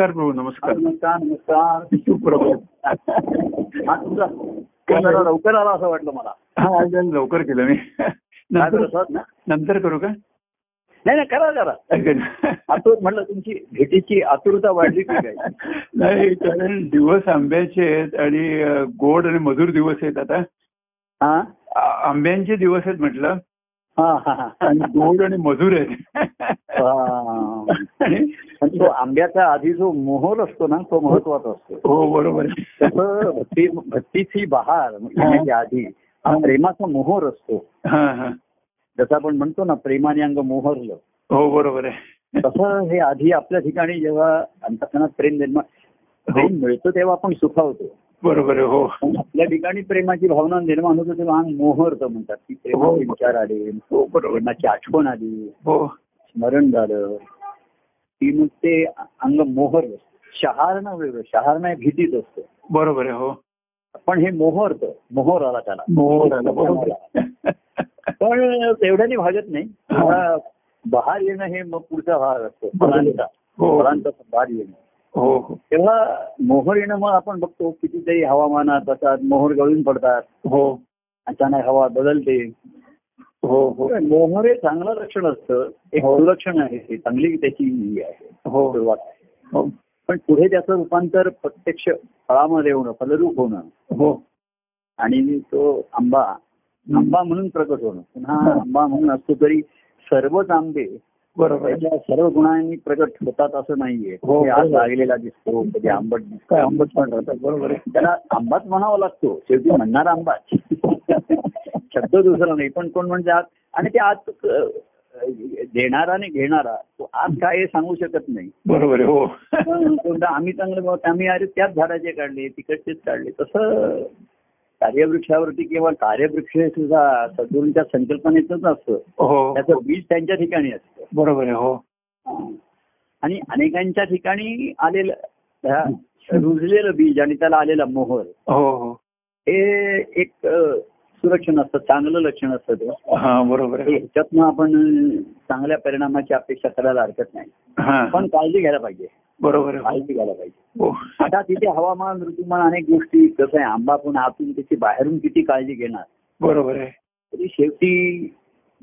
नमस्कार प्रभू नमस्कार. नमस्कार नमस्कार. सुप्रभात हा तुमचा फोन जरा लवकर आला असं वाटलं मला? हा लवकर केलं मी. नंतर ना? करू का? नाही नाही करा करा. आतुर म्हटलं तुमची भेटीची आतुरता वाढली की काय? नाही कारण दिवस आंब्याचे आहेत आणि गोड आणि मधुर दिवस आहेत आता. हा? आंब्यांचे दिवस आहेत म्हटलं. हा हा हा. आणि गोड आणि मधुर आहेत. आणि पण तो आंब्याचा आधी जो मोहोर असतो ना तो महत्त्वाचा असतो. हो बरोबर आहे. तसं भक्ती भक्तीची बहार येण्याच्या आधी हा प्रेमाचा मोहोर असतो. हा हा. जसं आपण म्हणतो ना प्रेमाने अंग मोहरलं. हो बरोबर आहे. तसं हे आधी आपल्या ठिकाणी जेव्हा अंतकरणात प्रेम निर्माण प्रेम मिळतं तेव्हा आपण सुखावतो. बरोबर हो. आपल्या ठिकाणी प्रेमाची भावना निर्माण होते तेव्हा अंग मोहरतं म्हणतात. की प्रेमाचे विचार आले हो प्रेमाची आठवण आली. हो. स्मरण झालं. ते अंग मोहरलं शहारणं वेगळं शहारणं हे भीतीच असतं. बरोबर आहे हो. पण हे मोहरतं मोहर आला त्याला. मोहर आला. पण तेवढ्याने भागत नाही. बहार येणं हे मग पुढचा भाग असतो. फळांचा. हो. फळांचा बहार येणं. हो हो. तेव्हा मोहर येणं मग आपण बघतो कितीतरी हवामानात असतात मोहर गळून पडतात. हो. अचानक हवा बदलते. हो हो. मोहर हे चांगलं लक्षण असतं. एक हो. सुलक्षण आहे ते. चांगली त्याची ही आहे. हो. सुरुवात. हो. पण पुढे त्याचं रूपांतर प्रत्यक्ष फळामध्ये होणं फलरूप होणं. हो. आणि तो आंबा आंबा म्हणून प्रकट होणं. पुन्हा आंबा म्हणून असतो तरी सर्वच आंबे बरोबर. सर्व गुणांनी प्रकट होतात असं नाहीये. हो, आज. लागलेला दिसतो कधी आंबट दिसतो. आंबट पण राहतात. बरोबर त्याला आंबाच म्हणावा लागतो. शेवटी म्हणणार आंबाच. शब्द दुसरा नाही पण कोण म्हणतात आणि ते आज देणारा आणि घेणारा तो आज काय हे सांगू शकत नाही. बरोबर आहे हो. आम्ही चांगले आम्ही अरे त्याच झाडाचे काढले तिकडचेच काढले. तसं कार्यवृक्षावरती किंवा कार्यवृक्ष सुद्धा सद्गुरूंच्या संकल्पनेतच असतं. हो. त्याचं बीज त्यांच्या ठिकाणी असतं. बरोबर आहे हो. आणि अनेकांच्या ठिकाणी आलेलं रुजलेलं बीज आणि त्याला आलेला मोहर. हो हो. हे एक सुलक्षण असतं चांगलं लक्षण असतं ते. हा बरोबर आहे. ह्याच्यातनं आपण चांगल्या परिणामाची अपेक्षा करायला हरकत नाही. हा. पण काळजी घ्यायला पाहिजे. बरोबर आहे. काळजी घ्यायला पाहिजे. हो. आता तिथे हवामान ऋतुमान अनेक गोष्टी कसं आहे आंबा पण आतून त्याची बाहेरून किती काळजी घेणार. बरोबर आहे. तरी शेवटी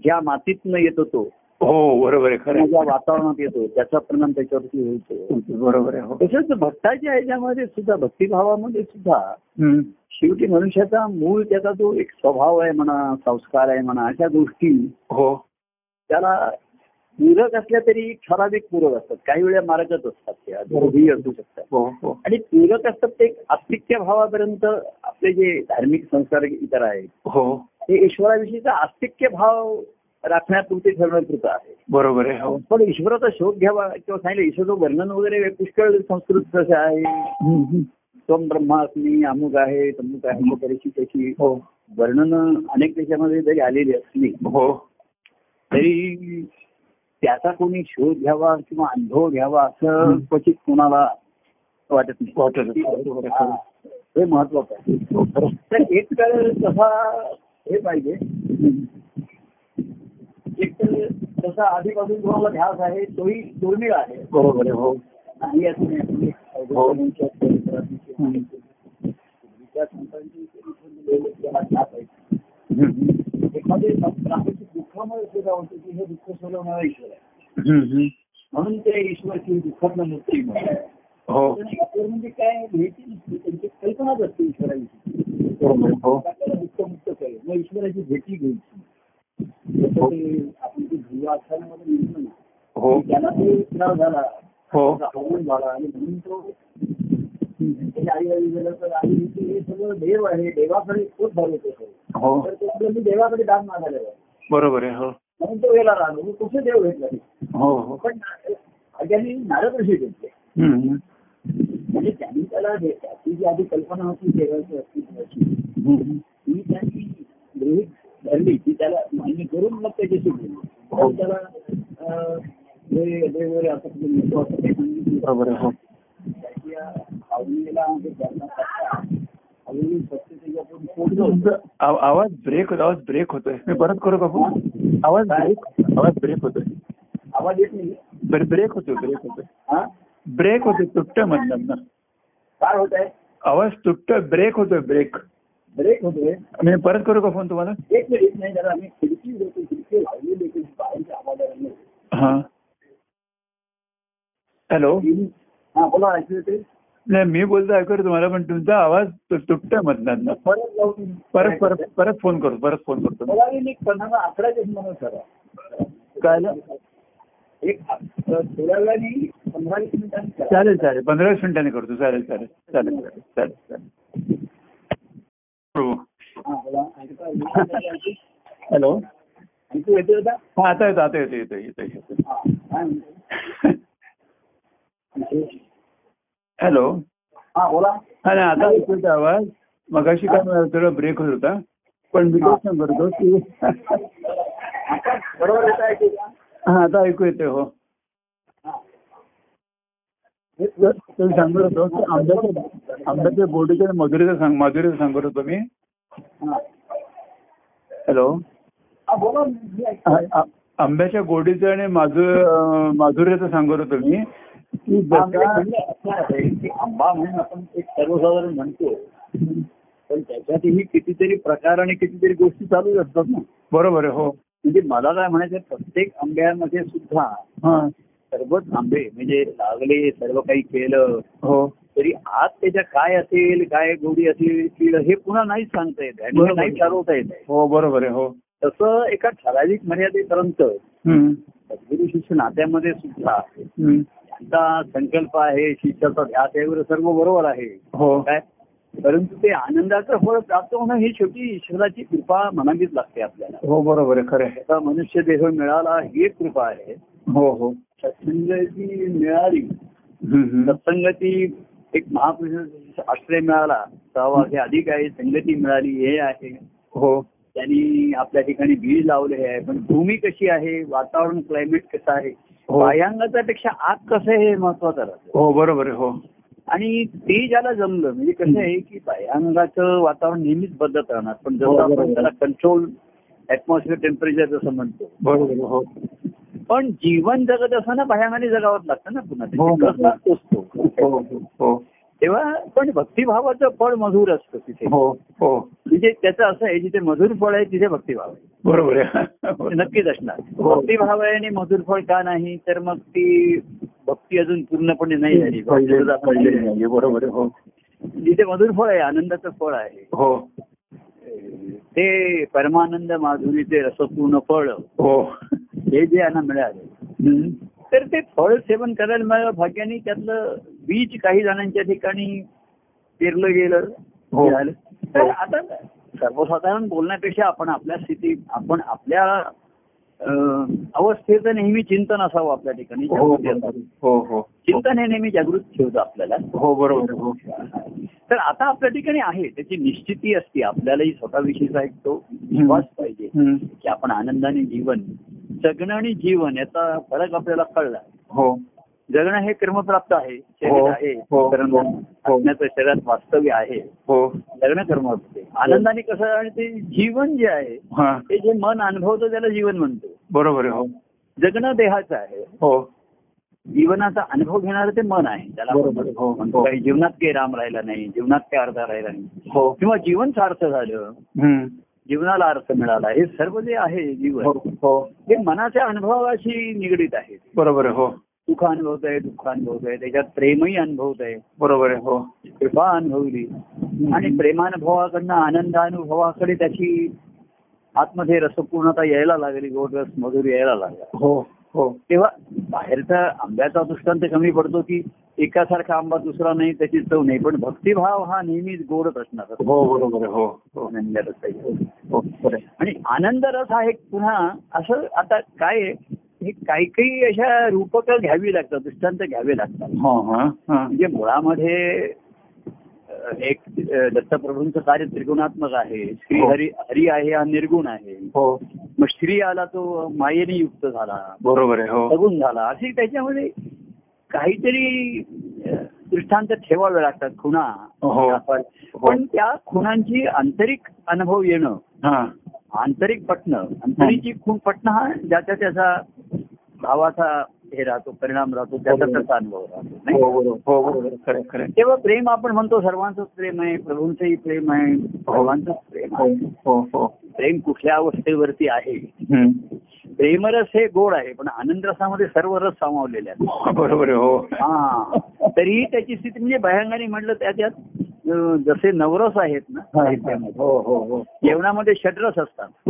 ज्या मातीतनं येतो तो हो बरोबर आहे खरं ज्या. वातावरणात येतो त्याचा परिणाम त्याच्यावरती होतो. बरोबर आहे हो. तसंच भक्ताच्या ह्याच्यामध्ये सुद्धा भक्तिभावामध्ये सुद्धा. शेवटी मनुष्याचा मूळ त्याचा जो एक स्वभाव आहे म्हणा संस्कार आहे म्हणा अशा गोष्टी हो. त्याला पूरक असल्या तरी ठराविक पूरक असतात. काही वेळा मार्गच असतात त्या दोघेही असू शकतात. हो हो. आणि पूरक असतात ते आस्तिक्य भावापर्यंत आपले जे धार्मिक संस्कार इतर आहेत. हो. ते ईश्वराविषयीचा आस्तिक्य भाव राखण्यापुरते ठरवण्यापुरतं आहे. बरोबर आहे हो. पण ईश्वराचा शोध घ्यावा किंवा सांगितलं ईश्वराचं वर्णन वगैरे पुष्कळ संस्कृत कसं आहे. त्वम ब्रह्मास्मी अमुक आहे तमुक आहे वगैरेची त्याची हो. वर्णन अनेक त्याच्यामध्ये जरी आलेली असली हो. तरी त्याचा कोणी शोध घ्यावा किंवा अनुभव घ्यावा असं क्वचित कोणाला वाटत नाही. वाटत हा. हे महत्वाचं आहे. तर एक तसा हे पाहिजे. एक तर तसा आधीपासून तुम्हाला ध्यास आहे तोही दुर्मिळ आहे. बरोबर हो. नाही असं नाही. हम्म. एखादे प्रापंचिक दुःखामुळे सुद्धा होतं की हे दुःख सोडवणारा ईश्वर आहे. म्हणून ते ईश्वर किंवा दुःखातनं मुक्ती. हो. म्हणजे काय माहिती नसते त्यांची कल्पनाच असते आहे, हो. दुःख मुक्त करेल. मग ईश्वराची भेटी घ्यायची. जसं ते आपण ते ना हो. त्याला ते त्रास झाला. हो. झाला. आणि म्हणून तो त्याच्या आई वडील गेलं तर आई म्हणते, हे सगळं देव आहे. देवाकडे खूप. हो. तर ते म्हणलं, मी देवाकडे दान मागायला. बरोबर आहे हो. म्हणून तो गेला राहतो कुठे देव भेटला? हो हो. पण त्यांनी नारद ऋषी घेतले. म्हणजे त्यांनी त्याला हे- त्याची जी आधी कल्पना होती देवाची अस्तित्वाची हम्म. ती त्यांनी गृहीत धरली ती त्याला मान्य करून मग त्याच्याशी बोलली त्याला हे वगैरे असं बरोबर आवाज ब्रेक होतो आवाज ब्रेक होतोय. मी परत करू का आवाज ब्रेक आवाज ब्रेक होतोय. आवाज येत नाही ब्रेक होतोय ब्रेक होतोय. हा? ब्रेक होते तुटतोय म्हणतात ना. काय होत आहे आवाज तुटतोय ब्रेक होतोय ब्रेक ब्रेक होतोय मी परत करू का फोन तुम्हाला? एक मिनिट नाही जरा आम्ही खिडकी होती खिडकी लावलेली होती बाहेरच्या हा. हॅलो. हा बोला ऐकू येते नाही मी बोलतो ऐकू तुम्हाला पण तुमचा आवाज तुटतोय म्हणतात ना परत परत परत परत फोन करतो परत फोन करतो मला मी पंधरा अकरा दिवस म्हणून करा काय? एक थोड्या वेळाने पंधरा वीस मिनिटांनी चालेल चालेल पंधरा वीस मिनिटांनी करतो. चालेल चालेल चालेल चालेल चालेल चालेल हो. हा बोला ऐकता येते? हॅलो ऐकू येते होता हा आता येतो आता येतो येतो येतो हा काय? हॅलो हा बोला हा नाही आता ऐकू येतो आवाज मगाशी काय थोडा ब्रेक होत होता पण मी तेच सांगतो की बरोबर? हा आता ऐकू येते हो हा. सांगत होतो की आंब्याच्या सांग माधुरीचं सांगत होतो मी. हॅलो. आंब्याच्या गोडीचं आणि माधुर माधुर्याचं सांगत होतो मी. की म्हणजे की आंबा म्हणून आपण एक सर्वसाधारण म्हणतो. पण त्याच्यातही कितीतरी प्रकार आणि कितीतरी गोष्टी चालूच असतात ना. बरोबर आहे हो. म्हणजे मला काय म्हणायचं प्रत्येक आंब्यामध्ये सुद्धा हा. सर्वच आंबे म्हणजे लागले सर्व काही केलं. हो. तरी आज त्याच्या काय असेल काय गोडी असेल कीड हे पुन्हा नाहीच सांगता येत आणि. नाही ठरवता येत आहे. हो बरोबर आहे हो. तसं एका ठराविक मर्यादेपर्यंत. सद्गुरू शिष्य नात्यामध्ये सुद्धा. त्यांचा संकल्प आहे शिष्याचा ध्यास आहे वगैरे सर्व बरोबर आहे. हो. काय? परंतु ते आनंदाचं फळ प्राप्त होणं ही शेवटी ईश्वराची कृपा म्हणावीच लागते आपल्याला. हो बरोबर आहे खरं आहे. आता मनुष्य देह मिळाला ही एक कृपा आहे. हो हो. सत्संगाची मिळाली. सत्संगती एक महापुरुष आश्रय मिळाला. सहवास हे अधिक आहे संगती मिळाली हे आहे. हो. त्यांनी आपल्या ठिकाणी बीज लावले आहे. पण भूमी कशी आहे? वातावरण क्लायमेट कसं आहे? हो. बाह्यांगाचा पेक्षा आत कसं आहे हे महत्वाचं राहतं. हो बरोबर हो. आणि ते ज्याला जमलं म्हणजे कसं आहे की बाह्यांगाचं वातावरण नेहमीच बदलत राहणार. पण हो, जसं बरोबर. आपण त्याला कंट्रोल ऍटमॉस्फिअर टेम्परेचर जसं म्हणतो. हो. पण जीवन जगत असताना बाह्यांगाने जगावंच लागतं ना पुन्हा. हो, हो. तो हो तेव्हा पण भक्तिभावाचं फळ मधुर असतं तिथे. म्हणजे त्याचं असं आहे जिथे मधुर फळ आहे तिथे भक्तिभाव आहे. बरोबर आहे. नक्कीच असणार. भक्तिभाव आहे आणि मधुर फळ का नाही तर मग ती भक्ती अजून पूर्णपणे नाही झाली. बरोबर आहे जिथे मधुर फळ आहे आनंदाचं फळ आहे. हो. ते परमानंद माधुरीचे रसपूर्ण फळ हो. हे जे यांना मिळाले. तर ते फळ सेवन करायला मिळालं भाग्याने त्यातलं बीज काही जणांच्या ठिकाणी पेरलं गेलं हो. तर आता सर्वसाधारण बोलण्यापेक्षा आपण आपल्या स्थितीत आपण आपल्या अवस्थेचं नेहमी चिंतन असावं आपल्या ठिकाणी हो. हो हो चिंतन हे नेहमी जागृत ठेवतं आपल्याला. हो बरोबर हो. तर आता आपल्या ठिकाणी आहे त्याची निश्चिती असते. आपल्यालाही स्वतःविषयीचा एक तो विश्वास पाहिजे. की आपण आनंदाने जीवन जगणं आणि जीवन याचा फरक आपल्याला कळला. हो. जगणं हे कर्मप्राप्त आहे शरीर आहे हो, कर्म हो, हो. शरीरात वास्तव्य आहे. हो. जगणं कर्म असते. आनंदाने कसं आहे आणि ते जीवन जे आहे ते जे मन अनुभवतं त्याला जीवन म्हणतो. बरोबर आहे हो. जगणं देहाचं आहे. हो. जीवनाचा अनुभव घेणारं ते मन आहे. त्याला आपण बरोबर आहे, म्हणतो. काही जीवनात काही राम राहिला नाही जीवनात काही अर्थ राहिला नाही. हो. किंवा जीवन सार्थ झालं. जीवनाला अर्थ मिळाला हे सर्व जे आहे जीवन हो. हे मनाच्या अनुभवाशी निगडीत आहे. बरोबर आहे हो. सुख अनुभवत आहे दुःख अनुभवत आहे त्याच्यात प्रेमही अनुभवत आहे बरोबर आहे. हो. कृपा अनुभवली. आणि प्रेमानुभवाकडनं आनंदानुभवाकडे त्याची आतमध्ये रसपूर्णता यायला लागली गोड रस मधुर यायला लागला. हो हो. तेव्हा बाहेरचा आंब्याचा दृष्टांत कमी पडतो की एकासारखा आंबा दुसरा नाही त्याची चव नाही. पण भक्तिभाव हा नेहमीच गोडच असणार हो बरोबर आहे. हो हो. आनंद रस आहे. हो बरं आहे. आणि आनंद रस हा एक पुन्हा असं आता काय आहे, हे काही काही अशा रूपक घ्यावी लागतात दृष्टांत घ्यावे लागतात. हो हा हा. म्हणजे मुळामध्ये एक दत्तप्रभूंचं कार्य त्रिगुणात्मक आहे. श्री हो. हरी हरी आहे हा निर्गुण आहे. हो. मग श्री आला तो मायेने युक्त झाला. बरोबर आहे हो. सगुण झाला. असे त्याच्यामध्ये काहीतरी दृष्टांत ठेवावे लागतात खुणा. हो. पण त्या खुणांची आंतरिक अनुभव येणं आंतरिक पटणं आंतरिकची खूण पटणं हा ज्याच्या त्याचा भावाचा हे राहतो परिणाम राहतो त्याचा. त्याचा अनुभव राहतो हो हो तेव्हा प्रेम आपण म्हणतो सर्वांचंच प्रेम आहे प्रभूंचंही प्रेम आहे प्रेम हो आहे. हो हो प्रेम कुठल्या अवस्थेवरती आहे. प्रेमरस हे गोड आहे पण आनंद रसामध्ये सर्व रस सामावलेले आहेत. बरोबर आहे हो. हा. तरीही त्याची स्थिती म्हणजे भयंगाने म्हटलं त्याच्यात जसे नवरस आहेत ना साहित्यामध्ये. हो हो हो. जेवणामध्ये षड्रस असतात.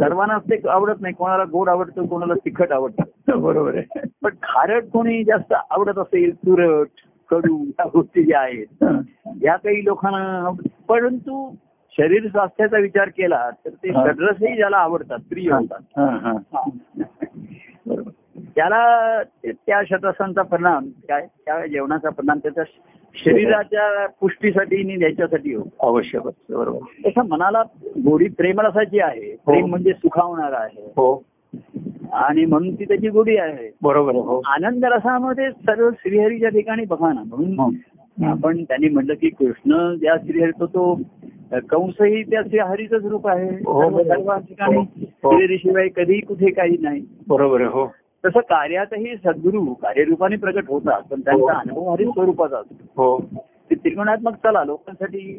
सर्वांनाच ते आवडत नाही कोणाला गोड आवडतं कोणाला तिखट आवडतं. बरोबर आहे. पण खारट कोणी जास्त आवडत असेल तुरट कडू या गोष्टी ज्या आहेत. या काही लोकांना परंतु शरीर स्वास्थ्याचा विचार केला तर ते हा. षड्रसही ज्याला आवडतात प्रिय होतात. त्याला त्या शतसांचा परिणाम काय त्या जेवणाचा परिणाम त्याच्या शरीराच्या पुष्टीसाठी आणि याच्यासाठी होतो आवश्यक असतं बरोबर. तसं मनाला गोडी प्रेमरसाची आहे. प्रेम म्हणजे सुखावणार आहे. हो. आणि म्हणून ती त्याची गोडी आहे. बरोबर हो. आनंद रसामध्ये सर्व श्रीहरीच्या ठिकाणी बघा ना. म्हणून हं. आपण त्यांनी म्हटलं की कृष्ण ज्या श्रीहरीचा तो कंसही त्या श्रीहरीच रूप आहे. हो, सर्व ठिकाणी हो. श्रीहरीशिवाय कधी कुठे काही नाही. बरोबर हो. तसं कार्यातही सद्गुरू कार्यरूपाने प्रकट होतात पण त्यांचा हो. अनुभव हरी स्वरूपाचा असतो हो ते त्रिकोणात्मक चला लोकांसाठी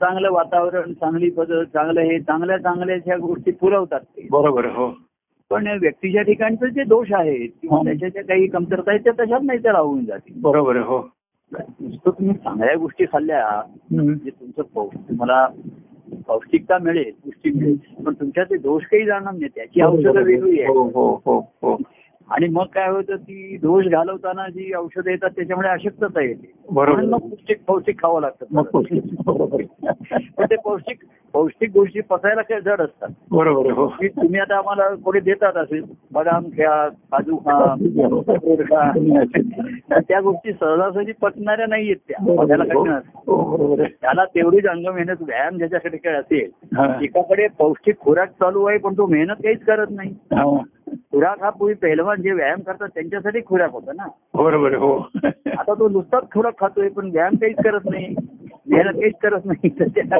चांगलं वातावरण चांगली पद चांगलं हे चांगल्या चांगल्या ह्या गोष्टी पुरवतात ते बरोबर हो पण व्यक्तीच्या ठिकाणचे जे दोष आहेत किंवा हं. त्याच्या ज्या काही कमतरता आहेत त्या तशाच नाही त्या राहून जातील बरोबर हो नुसतं तुम्ही चांगल्या गोष्टी खाल्ल्या. म्हणजे तुमचं तुम्हाला पौष्टिकता मिळेल पुष्टी मिळेल. पण तुमच्या ते दोष काही जाणार नाही त्याची औषधं वेगळी हो आहे हो हो हो. आणि मग काय होतं ती दोष घालवताना जी औषधं येतात त्याच्यामुळे अशक्तता येते बरोबर. म्हणून मग पौष्टिक पौष्टिक खावं मग लागतं पौष्टिक. बरोबर आहे. पण ते पौष्टिक पौष्टिक गोष्टी पचायला काही जड असतात बरोबर हो की तुम्ही आता आम्हाला कोणी देतात असेल बदाम घ्या काजू खा खा त्या गोष्टी सहजासहजी पचणाऱ्या नाहीयेत त्या बघायला हो कठीण. हो, त्याला तेवढीच अंग मेहनत व्यायाम ज्याच्याकडे काय असेल. एकाकडे पौष्टिक खुराक चालू आहे पण तो मेहनत काहीच करत नाही. खुराक हा पूर्वी पहिलवान जे व्यायाम करतात त्यांच्यासाठी खुराक होता ना. बरोबर हो. आता तो नुसताच खुराक खातोय पण व्यायाम काहीच करत नाही. मेहनत काहीच करत नाही. तर त्या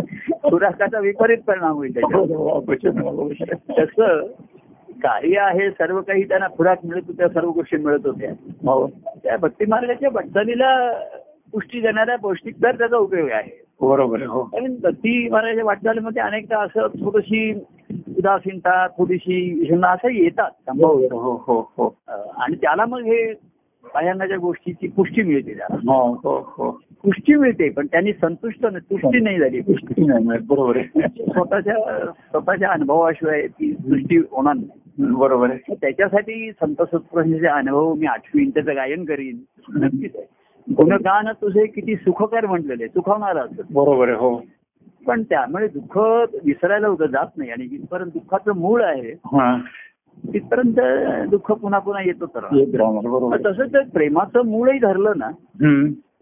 खुराकाचा विपरीत परिणाम होईल त्याच्यावर. हो, आहे. तसं कार्य आहे सर्व काही त्यांना खुराक मिळत होत्या सर्व गोष्टी मिळत होत्या. हो. त्या भक्ती मार्गाच्या पुष्टी देणाऱ्या पौष्टिक तर त्याचा उपयोग आहे. बरोबर हो. कारण भक्ती मार्गाच्या वाटचालीमध्ये अनेकदा असं थोडीशी उदासीनता थोडीशी असं येतात संभव. हो हो हो अं, आणि त्याला मग हे बाह्यांगाच्या गोष्टीची पुष्टी मिळते त्याला. हो हो हो. पुष्टी मिळते पण त्यांनी संतुष्ट नाही तुष्टी नाही झाली. पुष्टी नाही बरोबर आहे. स्वतःच्या स्वतःच्या अनुभवाशिवाय ती दृष्टी होणार नाही. बरोबर आहे. त्याच्यासाठी संत सत्पुरुषांचे अनुभव मी आठवीन त्याचं गायन करीन. नक्कीच आहे. गुणगान तुझे किती सुखकर म्हटलेले सुखवणार असत. बरोबर आहे हो. पण त्यामुळे दुःख विसरायला होतं जात नाही आणि जिथपर्यंत दुःखाचं मूळ आहे हा तिथपर्यंत दुःख पुन्हा पुन्हा येतो तर. तसंच प्रेमाचं मूळही धरलं ना.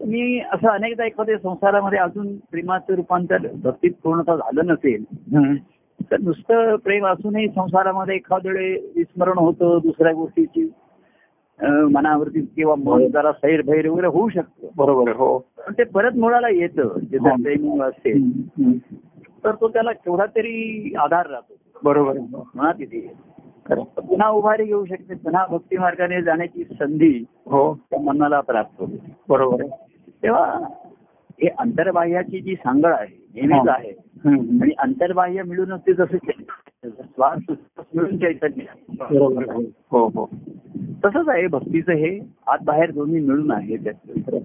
मी असं अनेकदा एखाद्या संसारामध्ये अजून प्रेमाचं रूपांतर भक्तीत पूर्णतः झालं नसेल. तर नुसतं प्रेम असूनही संसारामध्ये एखाद्या विस्मरण होतं दुसऱ्या गोष्टीची मनावरती किंवा मन जरा सैरभैर वगैरे होऊ शकतं बरोबर हो पण ते परत मुळाला येतं जे असेल हम्म. हम्म. तर तो त्याला केवढा तरी आधार राहतो बरोबर हो. म्हणा तिथे. पुन्हा उभारी घेऊ शकते पुन्हा भक्ती मार्गाने जाण्याची संधी हो त्या मनाला प्राप्त होते बरोबर तेव्हा हे अंतर्बाह्याची जी सांगड आहे नेहमीच हा. आहे. आणि अंतर्बाह्य मिळूनच ते जसं श्वास मिळून चैतन्य. हो हो तसंच आहे भक्तीचं हे आत बाहेर दोन्ही मिळून आहे त्याचं.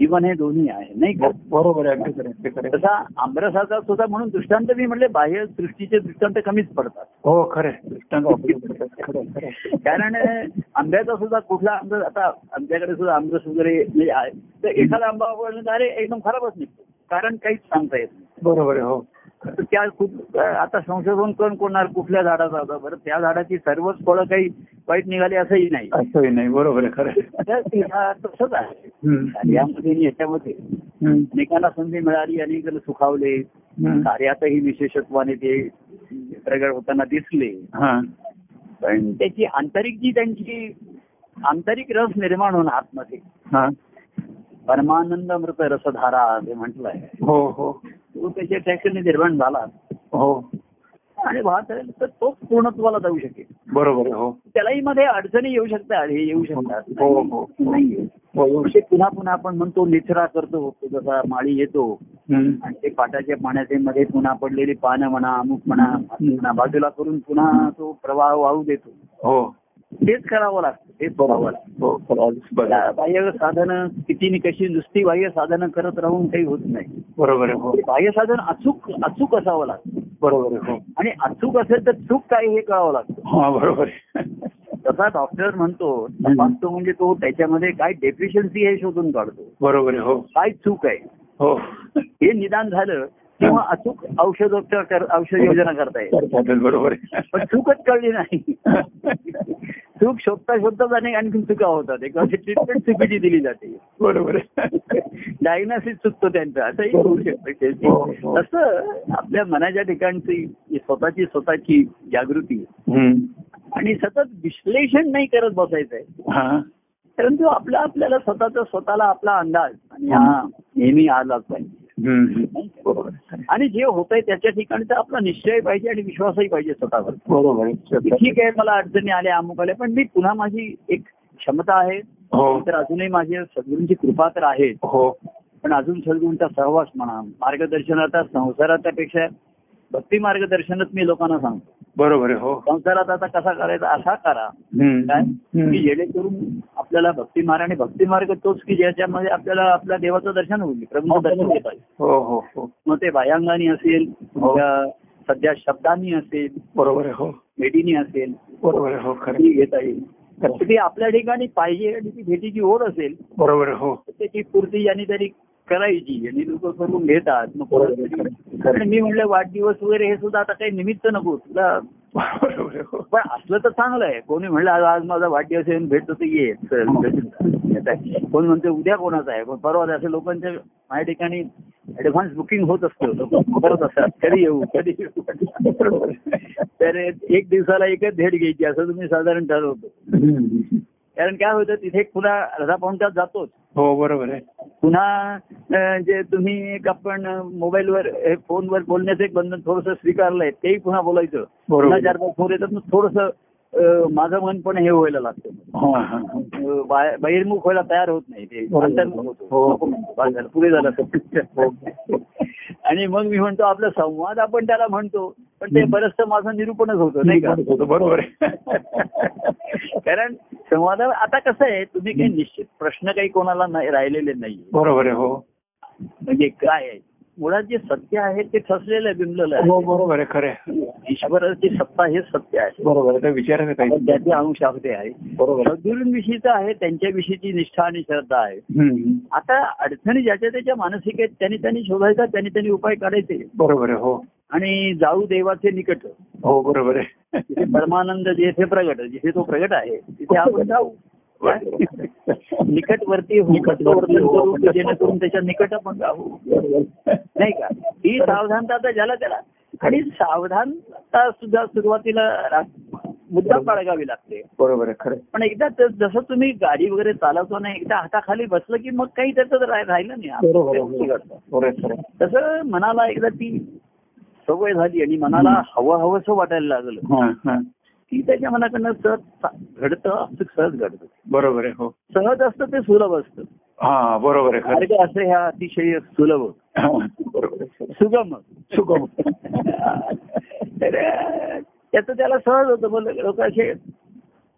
जीवन हे दोन्ही आहे नाही का बरोबर आहे. तसा आमरसाचा सुद्धा म्हणून दृष्टांत मी म्हणले बाह्य सृष्टीचे दृष्टांत कमीच पडतात हो खरं. दृष्टांत. कारण आंब्याचा सुद्धा कुठला आंबा आता आमच्याकडे सुद्धा आमरस वगैरे म्हणजे आहे. तर एखादा आंबा अरे एकदम खराबच निघतो कारण काहीच सांगता येत नाही बरोबर आहे हो तर त्या खूप आता संशोधन करून कोणार कुठल्या झाडाचा होता? बरं त्या झाडाची सर्वच फळं काही वाईट निघाली असंही नाही. असंही नाही. बरोबर आहे खरं तसंच आहे. आणि याच्यामध्ये. अनेकांना संधी मिळाली अनेक सुखावले. कार्यातही विशेषत्वाने ते प्रगट होताना दिसले. हा. पण त्याची आंतरिक जी त्यांची आंतरिक रस निर्माण होणं आतमध्ये. हा. परमानंद मृत रसधारा जे म्हटलंय. हो हो. तो त्याच्या ठिकाणी निर्माण झाला. हो. आणि वाहत राहील तर तोच पूर्णत्वाला जाऊ शकेल. बरोबर हो. त्यालाही मध्ये अडचणी येऊ शकतात हे येऊ शकतात. हो, हो. असे पुन्हा पुन्हा आपण म्हणतो निचरा करतो. जसा माळी येतो. आणि ते पाटाच्या पाण्याचे मध्ये पुन्हा पडलेली पानं म्हणा अमुक म्हणा म्हणा बाजूला करून पुन्हा तो प्रवाह वाहू देतो. हो. तेच करावं लागतं. तेच लागतं हो बरोबर. त्या बाह्य साधनं किती कशी नुसती बाह्य साधनं करत राहून काही होत नाही. बरोबर आहे हो. बाह्य साधन अचूक अचूक असावं लागतं. बरोबर आहे हो. आणि अचूक असेल तर चूक काय हे कळावं लागतं. बरोबर आहे. तसा डॉक्टर म्हणतो तपासतो म्हणजे तो त्याच्यामध्ये काय डेफिशियन्सी हे शोधून काढतो. बरोबर आहे हो. काय चूक आहे? हो. हे निदान झालं किंवा अचूक औषधोपचार औषध योजना करता येईल बरोबर आहे. पण चूकच कळली नाही. चूक शोधता शोधताच अनेक आणखी चुका होतात. एक ट्रीटमेंट चुकीची दिली जाते. बरोबर. डायग्नोसिस चुकतो त्यांचा. असंही होऊ शकतं. हो, हो. तसं आपल्या मनाच्या ठिकाणची स्वतःची स्वतःची जागृती. आणि सतत विश्लेषण नाही करत बसायचंय हा. परंतु आपला आपल्याला स्वतःचा स्वतःला आपला अंदाज आणि हा नेहमी आलाच पाहिजे. आणि जे होतंय त्याच्या ठिकाणचा आपला निश्चय पाहिजे आणि विश्वासही पाहिजे स्वतःवर. बरोबर आहे. ठीक आहे मला अडचणी आल्या अमुक आल्या पण मी पुन्हा माझी एक क्षमता आहे. हो. तर अजूनही माझी सद्गुरूंची कृपा तर आहे. हो. पण अजून सद्गुरूंचा सहवास म्हणा मार्गदर्शनाचा संसाराच्या पेक्षा भक्ती मार्गदर्शनच मी लोकांना सांगतो. बरोबर आहे हो. संसारात आता कसा करायचा असा करा. काय. की जेणेकरून आपल्याला भक्ती मार्ग आणि भक्ती मार्ग तोच की ज्याच्यामध्ये आपल्याला आपल्या देवाचं दर्शन होईल प्रभूचं दर्शन घेता येईल. हो हो हो. मग ते बाह्यांगाने असेल हो. सध्या शब्दांनी असेल बरोबर आहे हो. भेटीनी असेल बरोबर आहे हो खरं घेता येईल. ती आपल्या ठिकाणी पाहिजे आणि ती भेटीची ओढ असेल बरोबर आहे हो. त्याची पूर्ती यांनी तरी करायची आणि लोक करून घेतात मग तरी-. आणि मी म्हणलं वाढदिवस वगैरे हे सुद्धा आता काही निमित्त नको. तुला बरोबर. आहे हो पण असलं तर चांगलं आहे. कोणी म्हणलं आज आज माझा वाढदिवस आहे भेटतो तर ये चल, भेटून जा. येत आहे. कोणी म्हणते उद्या कोणाचा आहे? पण परवा असं लोकांच्या माझ्या ठिकाणी ऍडव्हान्स बुकिंग होत असतं. लोक करत असतात. कधी येऊ कधी येऊ. तर एक दिवसाला एकच भेट घ्यायची असं तुम्ही साधारण ठरवतो. कारण काय होतं तिथे पुन्हा अर्धा तास जातोच. हो बरोबर आहे. पुन्हा जे तुम्ही एक आपण मोबाईलवर फोनवर बोलण्याचं एक बंधन थोडंसं स्वीकारलंय तेही पुन्हा बोलायचं. पुन्हा चार पाच फोन येतात थोडस माझं मन पण हे व्हायला लागतं. हा. बहिर्मुख व्हायला तयार होत नाही. ते. अंतर्मुख हो. पुढे झालं. हो. आणि मग मी म्हणतो आपला संवाद आपण त्याला म्हणतो पण ते बरंचसं माझं निरूपणच होतं नाही का? बरोबर. कारण संवाद आता कसं आहे तुम्ही काही निश्चित प्रश्न काही कोणाला नाही राहिलेले नाही बरोबर आहे हो. म्हणजे काय आहे? मुळात जे सत्य आहे ते ठसलेलं आहे बिंबलेलं आहे. हो बरोबर आहे खरं. ईश्वराची सत्ता हे सत्य आहे. बरोबर काही त्याचे अंश आहे आहे. बरोबर. सद्गुरूंविषयीचं आहे त्यांच्याविषयीची निष्ठा आणि श्रद्धा आहे. आता अडचणी ज्याच्या त्याच्या मानसिक आहेत त्यांनी त्यांनी शोधायचा त्यांनी त्यांनी उपाय काढायचे. बरोबर आहे हो. आणि जाऊ देवाचे निकट. हो बरोबर आहे. परमानंद जेथे प्रगट जिथे तो प्रगट आहे तिथे आपण जाऊ. निकटवर्ती होऊ, जेणेकरून त्याच्या निकट आपण जाऊ नाही का? ही सावधानता आता ज्याला त्याला. आणि सावधानता सुद्धा सुरुवातीला मुद्दाम बाळगावी लागते. बरोबर आहे खरं. पण एकदा जसं तुम्ही गाडी वगैरे चालवतो ना एकदा हाताखाली बसलं की मग काही त्याचं राह- राहिलं नाही. तसं मनाला एकदा ती सवय झाली आणि मनाला हवं हवंसं वाटायला लागलं. की त्याच्या मनाकडनं सहज घडतं सहज घडतं. बरोबर आहे हो. सहज असतं ते सुलभ असतं. हा बरोबर आहे मार्ग असे ह्या अतिशय सुलभ सुगम सुगम तर त्याचं त्याला सहज होतं. मग लोक असे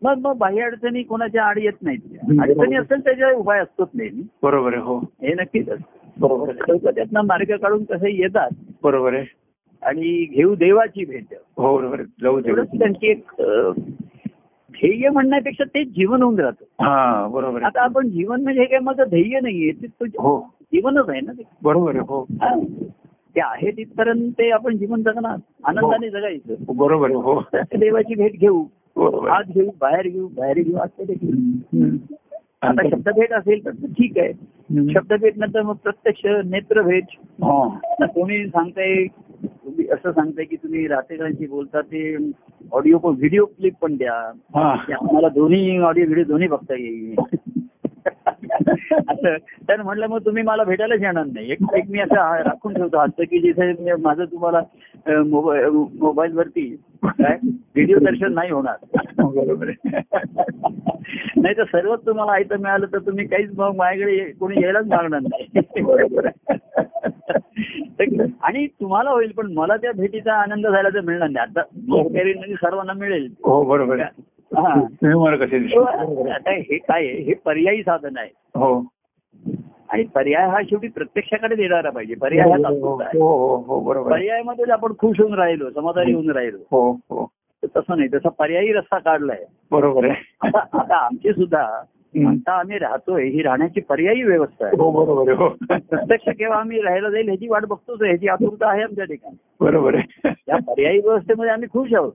मग मग बाह्य अडचणी कोणाच्या आड येत नाहीत. अडचणी असेल त्याच्या उपाय असतोच नाही. बरोबर आहे हो. हे नक्कीच असतं. बरोबर त्यातनं मार्ग काढून कसे येतात. बरोबर आहे. आणि घेऊ देवाची भेट. हो जाऊ त्यांची एक ध्येय म्हणण्यापेक्षा ते जीवन होऊन राहतं. हा बरोबर आता आपण जीवन म्हणजे हे काय माझं ध्येय नाहीये ते हो. जीवनच आहे ना ते. बरोबर हो. हा. ते आहे तिथपर्यंत ते आपण जीवन जगणार आनंदाने जगायचं. बरोबर हो. देवाची भेट घेऊ. आत घेऊ बाहेर घेऊ बाहेर घेऊ घेऊ. हम्म. आता शब्दभेट असेल तर ठीक आहे. शब्दभेट नंतर मग प्रत्यक्ष नेत्रभेट हा. आता कोणी सांगताय असं सांगताय की तुम्ही रातेकरांशी बोलता ते ऑडिओ पण व्हिडिओ क्लिप पण द्या. हा. आम्हाला दोन्ही ऑडिओ व्हिडिओ दोन्ही बघता येईल. असं. तर म्हटलं मग तुम्ही मला भेटायलाच येणार नाही. एक एक मी असं हा- राखून ठेवतो हत्त की जिथे माझं तुम्हाला मोबाईल वरती काय? व्हिडिओ दर्शन नाही होणार. बरोबर आहे. नाही तर सर्वच तुम्हाला ऐकतं मिळालं तर तुम्ही काहीच मग माझ्याकडे कोणी यायलाच मागणार नाही. बरोबर आणि तुम्हाला होईल पण मला त्या भेटीचा आनंद झाला तर मिळणार नाही. आता म्हणजे सर्वांना मिळेल. हो बरोबर हा. आता हे काय हे पर्यायी साधन आहे. हो. आणि पर्याय हा शेवटी प्रत्यक्षाकडे देणारा पाहिजे. पर्याय हा हो हो हो बरोबर आहे. पर्यायामध्ये जर आपण खुश होऊन राहिलो समाधानी होऊन राहिलो. तसं नाही. तसा पर्यायी रस्ता काढलाय. बरोबर आहे. आता आता आमची सुद्धा. आता आम्ही राहतोय ही राहण्याची पर्यायी व्यवस्था आहे. हो बरोबर हो. प्रत्यक्ष केव्हा आम्ही राहायला जाईल ह्याची वाट बघतोच ह्याची आतुरता आहे आमच्या ठिकाणी. बरोबर आहे. या पर्यायी व्यवस्थेमध्ये आम्ही खुश आहोत.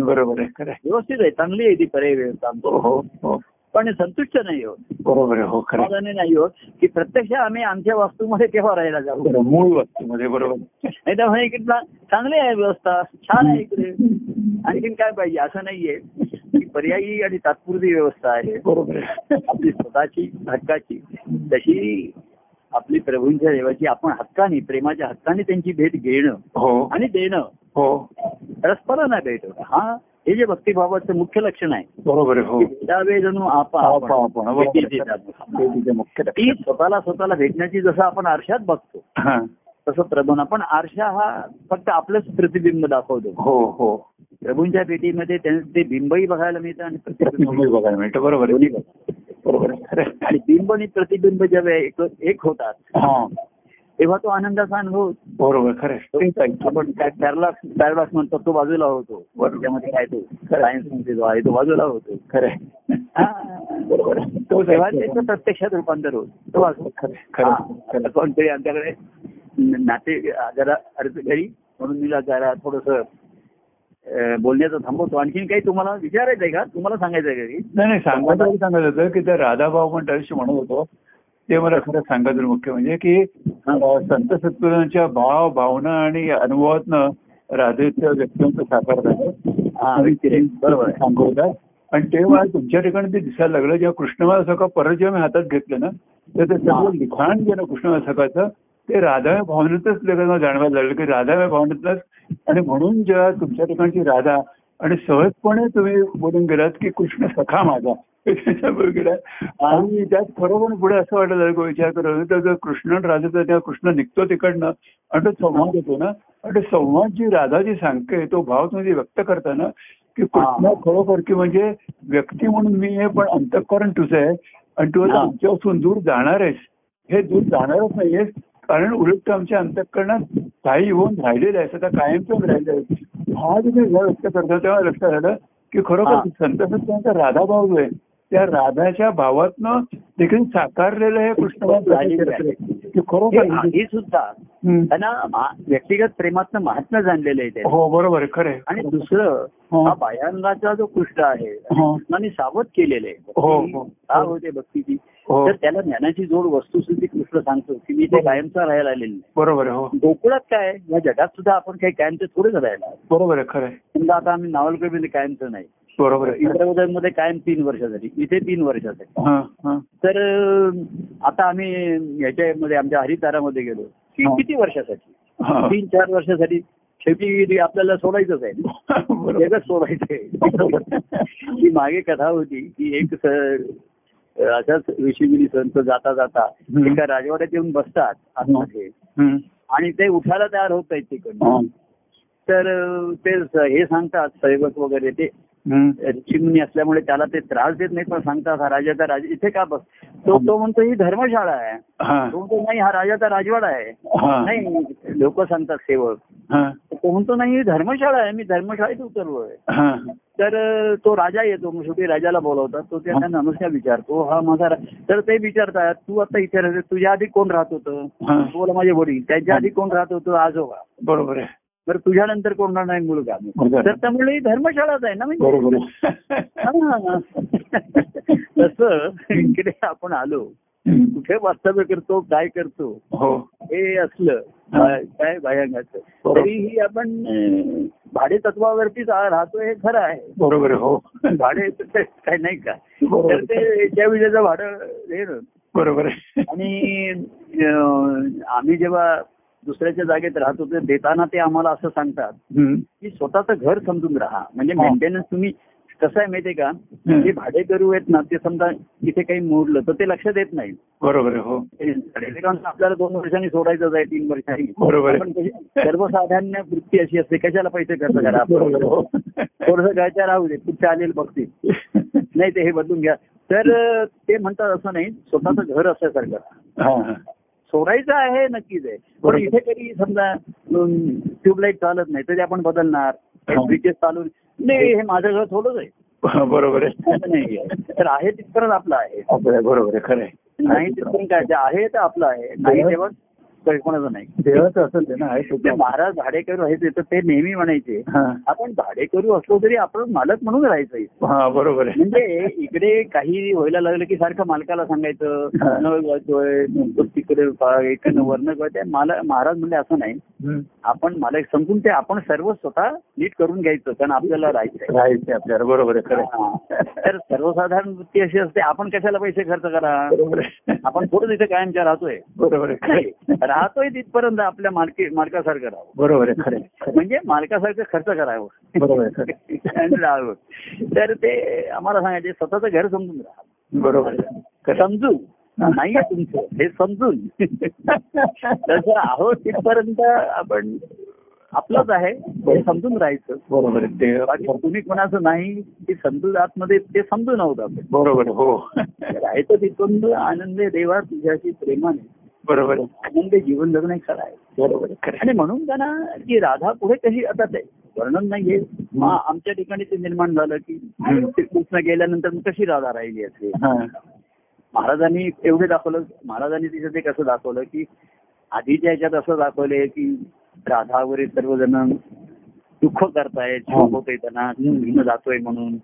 बरोबर आहे. व्यवस्थित आहे चांगली आहे ती पर्यायी व्यवस्था आमची. हो. पण संतुष्ट नाही होत. बरोबर हो आहे. समाधानी नाही होत की प्रत्यक्ष आम्ही आमच्या वास्तूमध्ये केव्हा राहायला जाऊ? बरोबर, मूळ वस्तूमध्ये बरोबर. नाही तर म्हणे इकडला चांगली आहे व्यवस्था छान आहे इकडे. आणखीन काय पाहिजे? असं नाहीये. की पर्यायी आणि तात्पुरती व्यवस्था आहे. बरोबर आपली स्वतःची हक्काची. तशी आपली प्रभूंच्या देवाची आपण हक्काने प्रेमाच्या हक्काने त्यांची भेट घेणं हो. आणि देणं. हो. परस्परांना भेट हा हे जे भक्तिभावाचं मुख्य लक्षण आहे. बरोबर हो. ते. स्वतःला स्वतःला भेटण्याची जसं आपण आरशात बघतो तसं प्रभूंना. पण आरशा हा फक्त आपलंच प्रतिबिंब दाखवतो. हो हो. प्रभूंच्या भेटीमध्ये त्यांचं ते बिंबही बघायला मिळतं आणि प्रतिबिंब प्रतिबिंब बघायला मिळतं. बरोबर. बरोबर. आणि बिंब आणि प्रतिबिंब जेव्हा एक एक होतात तेव्हा तो आनंदाचा अनुभव बरोबर खरं. आपण पॅरलॉक्स पॅरलॉक्स म्हणतो तो बाजूला होतो. त्यामध्ये काय तो सायन्समध्ये जो आहे तो बाजूला होतो खरं. बरोबर आहे. तेव्हा त्याचं प्रत्यक्षात रूपांतर होत तो आहे. कोणतरी आमच्याकडे नाते जरा अर्ज घरी म्हणून मी जरा थोडस बोलण्याचं थांबवतो आणखीन काही तुम्हाला विचारायचं आहे का तुम्हाला सांगायचं आहे घरी नाही नाही सांगायचं सांगत होतं की त्या राधाभाऊ पण म्हणत होतो ते मला खरं सांगायचं मुख्य म्हणजे की संत सत्पुरांच्या भाव भावना आणि अनुभवातनं राधेचं व्यक्तिमत्व साकार झालं व्यक्तिरेख. बरोबर आहे. सांगतात आणि तेव्हा तुमच्या ठिकाणी ते दिसायला लागलं जेव्हा कृष्णमाला सखा परत जेव्हा मी हातात घेतलं ना तर ते. सगळं लिखाण जे ना कृष्णमाला सखाचं ते राधामय भावनेतच लगेच जाणवायला लागलं की राधामय भावनेतच आणि म्हणून जेव्हा तुमच्या ठिकाणची राधा आणि सहजपणे तुम्ही बोलून गेलात की कृष्ण सखा माझा. गेला. आणि त्यात खरोखर पुढे असं की विचार करत तर कृष्ण राधाचा तेव्हा कृष्ण निघतो तिकडनं आणि तो संवाद येतो ना. आणि तो संवाद जी राधा जी सांगते तो भाव तुम्ही व्यक्त करताना की कृष्ण खरोखर की म्हणजे व्यक्ती म्हणून मी आहे पण अंतःकरण तुझं आहे. आणि तू हा. आमच्यापासून दूर जाणार आहेस. हे दूर जाणारच नाहीयेस. कारण उलट आमच्या अंतःकरणात काही होऊन राहिलेलं आहे आता कायमचं राहिलं आहे हा जे व्यक्त करतो तेव्हा लक्षात आलं की हा. खरोखर संत संतांचा राधा भाव जो आहे त्या राधाच्या भावातनं देखील साकारलेलं हे राहिलेलं. कृष्ण खरोखर हे- ही सुद्धा. त्यांना व्यक्तिगत प्रेमातनं महात्मा जाणलेलं आहे हो बरोबर आहे खरं. आणि दुसरं हो. हा बाह्यांगाचा जो कृष्ण आहे हो. कृष्णाने सावध केलेलं आहे हो, हो. का होते भक्तीची हो. तर त्याला ज्ञानाची जोड वस्तुस्थिती कृष्ण सांगतो की मी ते कायमचा राहायला आलेलं बरोबर आहे हो गोकुळात काय या जगात सुद्धा आपण काही कायमचे थोडेच राहायला आहे. बरोबर आहे खरं आहे. समजा आता आम्ही नावलकडे कायमचं नाही बरोबर आहे आहे. इंद्रवदनमध्ये कायम तीन वर्षासाठी इथे तीन वर्षासाठी हा, हा. तर आता आम्ही याच्यामध्ये आमच्या हरितारामध्ये गेलो की हा. किती वर्षासाठी हा. तीन चार वर्षासाठी शेवटी आपल्याला सोडायचंच आहे बरोबर. जगच सोडायचंय ही मागे कथा होती की एक अशाच ऋषीमुनी संत जाता जाता. एका राजवाड्यात येऊन बसतात आतमध्ये. आणि ते उठायला तयार होत आहेत तिकडनं. तर ते हे सांगतात सैवक वगैरे ते ऋषीमुनी असल्यामुळे त्याला ते त्रास देत नाही पण सांगतात हा राजाचा राज इथे का बस? तो तो म्हणतो ही धर्मशाळा आहे. तो म्हणतो नाही हा राजाचा राजवाडा आहे. नाही लोक सांगतात सेवक. तो म्हणतो नाही ही धर्मशाळा आहे मी धर्मशाळेत उतरलोय. तर तो राजा येतो मग शेवटी राजाला बोलवतात तो त्यांना नमस्कार विचारतो हा माझा रा-" तर ते विचारतात तू आता इथे राहते तुझ्या आधी कोण राहत होतं. बोला माझे वडील. त्याच्या आधी कोण राहत होतं? आजोबा. बरोबर आहे. तर तुझ्यानंतर कोण राहणार आहे. मुलगा. तर त्यामुळे ही धर्मशाळाच आहे ना म्हणजे. तसं इकडे आपण आलो कुठे वास्तव्य करतो काय करतो हो. हे असलं काय भयांगाचं. तरीही आपण भाडे तत्वावरतीच राहतो हे खरं आहे. बरोबर हो. भाडे काय नाही का. तर ते ज्या विजेचं भाडं हे बरोबर आणि आम्ही जेव्हा दुसऱ्याच्या जागेत राहतो ते देताना ते आम्हाला असं सांगतात. की स्वतःचं घर समजून राहा म्हणजे. मेंटेनन्स तुम्ही कसं आहे माहितीये का जे भाडे करू आहेत ना ते समजा इथे काही मोडलं तर ते लक्षात येत नाही बरोबर हो आपल्याला दोन वर्षांनी सोडायचंच आहे तीन वर्षांनी बरोबर. पण सर्वसाधारण वृत्ती अशी असते कशाला पैसे खर्च करा हो. थोडस घ्यायच्या राहू दे पुढचे आलेले बघतील नाही ते हे बदलून घ्या तर ते म्हणतात असं नाही स्वतःचं घर असल्यासारखं. सोडायचं आहे नक्कीच आहे. पण. इथे कधी समजा ट्यूबलाईट चालत नाही तर ते आपण बदलणार हा. ब्रिजेस चालू नाही हे माझं घर थोडंच आहे. बरोबर आहे. नाही. तर आहे तिथपर्यंत आपलं आहे. बरोबर आहे खरं आहे. नाही तिथपर्यंत काय ते आहे तर आपलं आहे. नाही तेव्हा कोणाचं नाही. देवाचं असेल ते ना आहे. महाराज भाडेकरू आहेत तर ते नेहमी म्हणायचे. आपण भाडेकरू असलो तरी आपण मालक म्हणून राहायचं. हा बरोबर आहे. म्हणजे इकडे काही व्हायला लागलं की सारखं मालकाला सांगायचं तिकडे वर्ण गळतोय मालक महाराज म्हणजे असं नाही. आपण मालक समजून ते आपण सर्व स्वतः नीट करून घ्यायचं कारण आपल्याला राहायचंय. राहायचं आपल्याला बरोबर. तर सर्वसाधारण वृत्ती अशी असते आपण कशाला पैसे खर्च करा? आपण थोडं तिथे कायमच्या राहतोय. बरोबर. राहतोय तिथपर्यंत आपल्या मालकी मालकासारखं राहावं. बरोबर आहे खरं. म्हणजे मालकासारखं खर्च करावं. बरोबर. आणि राहावं. तर ते आम्हाला सांगायचे स्वतःचं घर समजून राहा. बरोबर. समजून. नाहीये तुमचं हे समजून. तसं आहोत तिथपर्यंत आपण आपलंच आहे हे समजून राहायचं. बरोबर आहे ते बाकी तुम्ही कोणाचं नाही ते समजून आतमध्ये ते समजून आहोत आपण. बरोबर हो. राहायचं तिथून आनंद देवा तुझ्याशी प्रेमाने. बरोबर आहे आनंद जीवन जगणे खरं आहे बरोबर आहे आहे. आणि म्हणून त्यांना की राधा पुढे कशी आता ते वर्णन नाहीये आमच्या ठिकाणी ते निर्माण झालं की. कृष्ण गेल्यानंतर कशी राधा राहिली असेल हा. महाराजांनी एवढे दाखवलं महाराजांनी तिचं ते कसं दाखवलं की आधीच्या ह्याच्यात असं दाखवलंय की राधा वगैरे सर्वजण दुःख करतायत हा. होतोय त्यांना जातोय म्हणून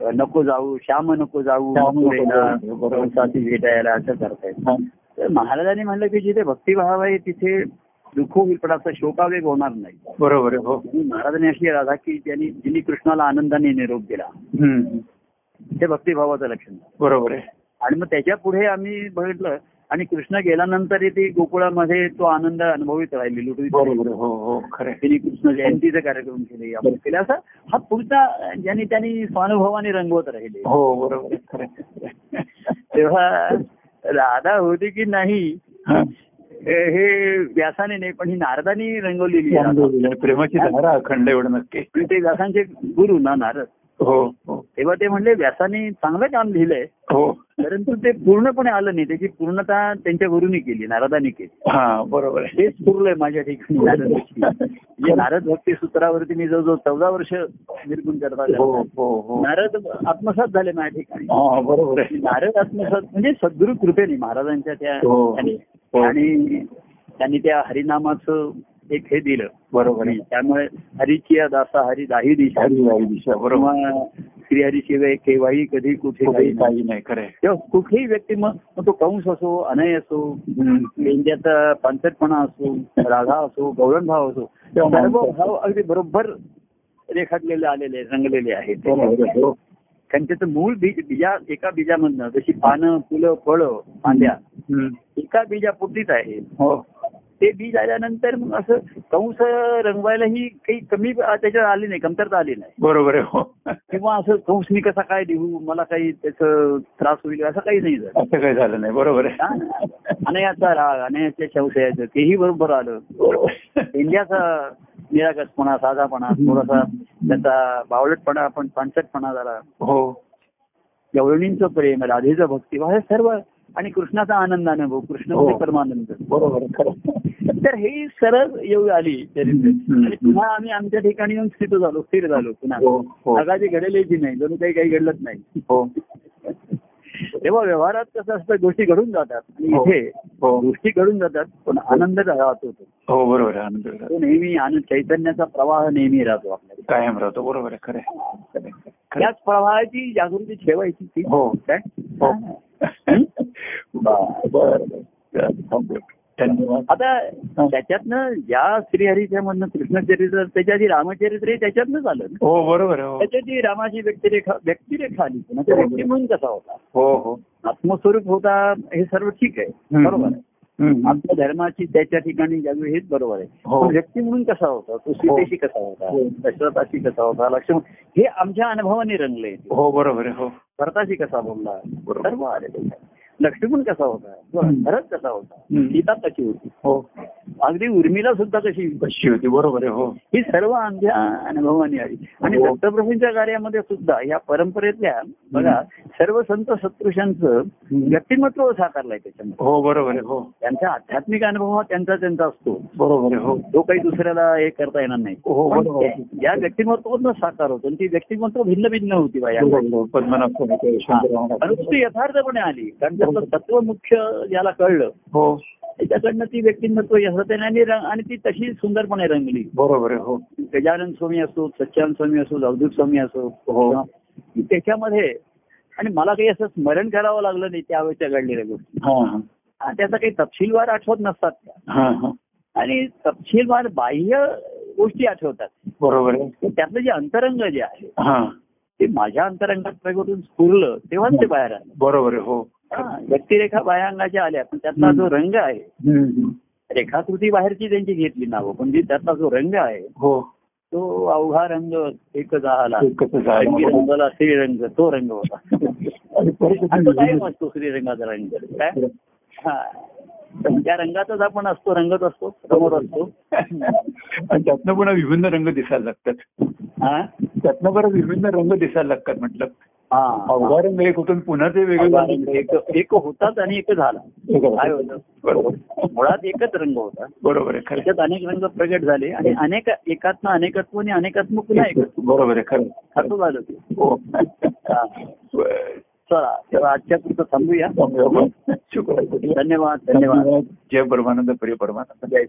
नको जाऊ श्याम नको जाऊ भेटायला असं करतायत. तर महाराजांनी म्हणलं की जिथे भक्तिभाव आहे तिथे दुःख असा शोकावेग होणार नाही. बरोबर आहे हो. महाराजांनी अशी राधा की त्यांनी जिनी कृष्णाला आनंदाने निरोप दिला. ते भक्तिभावाचं लक्षण बरोबर आहे. आणि मग त्याच्या पुढे आम्ही बघितलं आणि कृष्ण गेल्यानंतर ती गोकुळामध्ये तो आनंद अनुभवित राहिली लुटवीत बरोबर आहे. हो हो खरं. त्यांनी कृष्ण जयंतीचे कार्यक्रम केले आपण केले. असं हा पुढचा ज्यांनी त्यांनी स्वानुभवाने रंगवत राहिले. हो बरोबर खरं. तेव्हा राधा होती की नाही हा. व्यासाने नाही पण ही नारदानी रंगवलेली. प्रेमाची धारा अखंड एवढं नक्की. ते व्यासांचे गुरु ना नारद. हो हो. तेव्हा ते म्हणले व्यासाने चांगलं काम लिहिलंय हो. परंतु ते पूर्णपणे आलं नाही. त्याची पूर्णता त्यांच्या गुरुनी केली नारदानी केली. हा बरोबर तेच पुरलंय माझ्या ठिकाणी नारदाची. म्हणजे नारद भक्ती सूत्रावरती मी जवळजवळ चौदा वर्ष निर्गुण करता हो. हो हो. नारद आत्मसात झाले माझ्या ठिकाणी. हा बरोबर नारद आत्मसात म्हणजे सद्गुरु कृपेने महाराजांच्या त्या हो. हो. आणि त्यांनी त्या हरिनामाचं एक हे दिलं बरोबर त्यामुळे हरीची दासा हरी दाही दिशा दिशा बरोबर किंवा श्रीहरी शिवाय केव्हाही कधी कुठे काही नाही. खरं कुठेही व्यक्ती मग तो कंस असो अनय असो हम्म. मेंढ्याचा पानसटपणा असो राधा असो गौरण भाव असो सर्व भाव अगदी बरोबर रेखाटलेले आलेले रंगलेले आहेत बरोबर आहे. हो. कारण त्याचं मूळ बीज बीजा एका बीजामधनं जशी पानं फुलं फळं फांद्या. एका बीजापुरतीच आहे हो ते बीज आल्यानंतर मग असं कंस रंगवायलाही काही कमी त्याच्यात आली नाही कमतरता आली नाही. बरोबर आहे हो. किंवा असं कंस मी कसा काय देऊ मला काही त्याचं त्रास होईल असं काही नाही झालं. असं काही झालं नाही बरोबर आहे? अनयाचा राग अनयाच्या शवशयाचं तेही बरोबर आलं. इंडियाचा निरागसपणा साधापणा थोडासा त्याचा बावळटपणा आपण पानसटपणा झाला. हो. गवळणींचं प्रेम राधेचं भक्तिभाव हे सर्व आणि कृष्णाचा आनंद अनुभव कृष्ण हो. परमानंद. बरोबर तर हे सरळ येऊ आली. आणि पुन्हा आम्ही आमच्या ठिकाणी येऊन स्थित झालो स्थिर झालो पुन्हा. हो हो. जगाची घडलेली नाही जणू काही काही घडलंच नाही. हो. तेव्हा व्यवहारात कसं असतं गोष्टी घडून जातात. आणि. इथे गोष्टी घडून जातात पण आनंद राहतो तो हो बरोबर आनंद. तो नेहमी आनंद चैतन्याचा प्रवाह नेहमी राहतो आपल्याला. कायम राहतो बरोबर आहे खरं. त्याच प्रवाहाची जागृती ठेवायची ती. हो. काय? हो? हं? धन्यवाद. आता त्याच्यातनं ज्या श्रीहरीच्या मधनं कृष्णचरित्र त्याच्या आधी रामचरित्र हे त्याच्यातनंच आलं ना. हो बरोबर हो. त्याच्यात जी रामाची व्यक्तिरेखा व्यक्तिरेखा आली पुन्हा तो व्यक्ती म्हणून कसा होता? हो हो. आत्मस्वरूप होता हे सर्व ठीक आहे. बरोबर आहे. हम्म. आत्मधर्माची त्याच्या ठिकाणी जावी हेच बरोबर आहे हो. व्यक्ती म्हणून कसा होता तो सीतेशी कसा होता हो. दशरथाशी कसा होता लक्ष्मण हे आमच्या अनुभवाने रंगले हो बरोबर आहे हो भरताशी कसा बोलला. सर्व आले. लक्ष्मण कसा होता. भरत कसा होता. सीता कशी होती? हो. अगदी उर्मिला सुद्धा कशी. कशी होती? बरोबर आहे हो. ही सर्व आमच्या अनुभवाने आली. आणि हो. दत्तप्रभूंच्या कार्यामध्ये सुद्धा या परंपरेतल्या बघा सर्व संत सत्पुरुषांचं व्यक्तिमत्व साकारलंय त्याच्यामध्ये. हो बरोबर आहे हो. त्यांचा आध्यात्मिक अनुभव हा त्यांचा त्यांचा असतो. बरोबर आहे हो. तो काही दुसऱ्याला हे करता येणार नाही. हो, बरोबर. या व्यक्तिमत्वातून साकार होतो. आणि ती व्यक्तिमत्व भिन्न भिन्न होती बा या बरोबर. पद्मनाभ स्वामी यशवंतराव महाराज. अनुष्ठी यथार्थपणे आली. कारण तत्व मुख्य ज्याला कळलं. हो. त्याच्याकडनं ती व्यक्तिमत्व आणि रंग- आणि ती तशी सुंदरपणे रंगली. बरोबर हो. गजानन स्वामी असो सच्चानंद स्वामी असो अवधूत स्वामी असो हो. त्याच्यामध्ये आणि मला काही असं स्मरण करावं लागलं नाही त्यावेळेच्या घडलेल्या गोष्टी. हा हा. त्याचा काही तपशीलवार आठवत नसतात त्या. हा हा. आणि तपशीलवार बाह्य गोष्टी आठवतात. बरोबर त्यातलं जे अंतरंग जे आहे हा. ते माझ्या अंतरंगात स्फुरलं तेव्हाच ते बाहेर आलं. बरोबर आहे हो हा, व्यक्तिरेखा बाह्यांगाच्या आल्या पण त्यातला जो रंग आहे. रेखाकृती बाहेरची त्यांची घेतली नावं पण जी त्यातला जो रंग आहे हो. तो अवघा रंग एकच झाला. रंगी रंगाला श्रीरंग तो रंग होता. कायम असतो श्रीरंगाचा रंग. काय? हा. त्या रंगातच आपण असतो रंगत असतो समोर असतो. आणि त्यातनं पुन्हा विभिन्न रंग दिसायला लागतात. हा? त्यातनं बरं विभिन्न रंग दिसायला लागतात म्हटलं. हा. अवघा रंग एक होतून पुन्हा ते वेगळं एक होताच आणि एक झाला. काय होतं? बरोबर. मुळात एकच रंग होता. बरोबर आहे त्याच्यात अनेक रंग प्रगट झाले आणि अनेक एकात्म अनेकत्व आणि अनेकत्व पुन्हा एकत्व बरोबर आहे खरं असं झालं ते. हो. चला तेव्हा आजच्या पुरतं थांबूया. धन्यवाद धन्यवाद. जय परमानंद प्रिय परमानंद. जय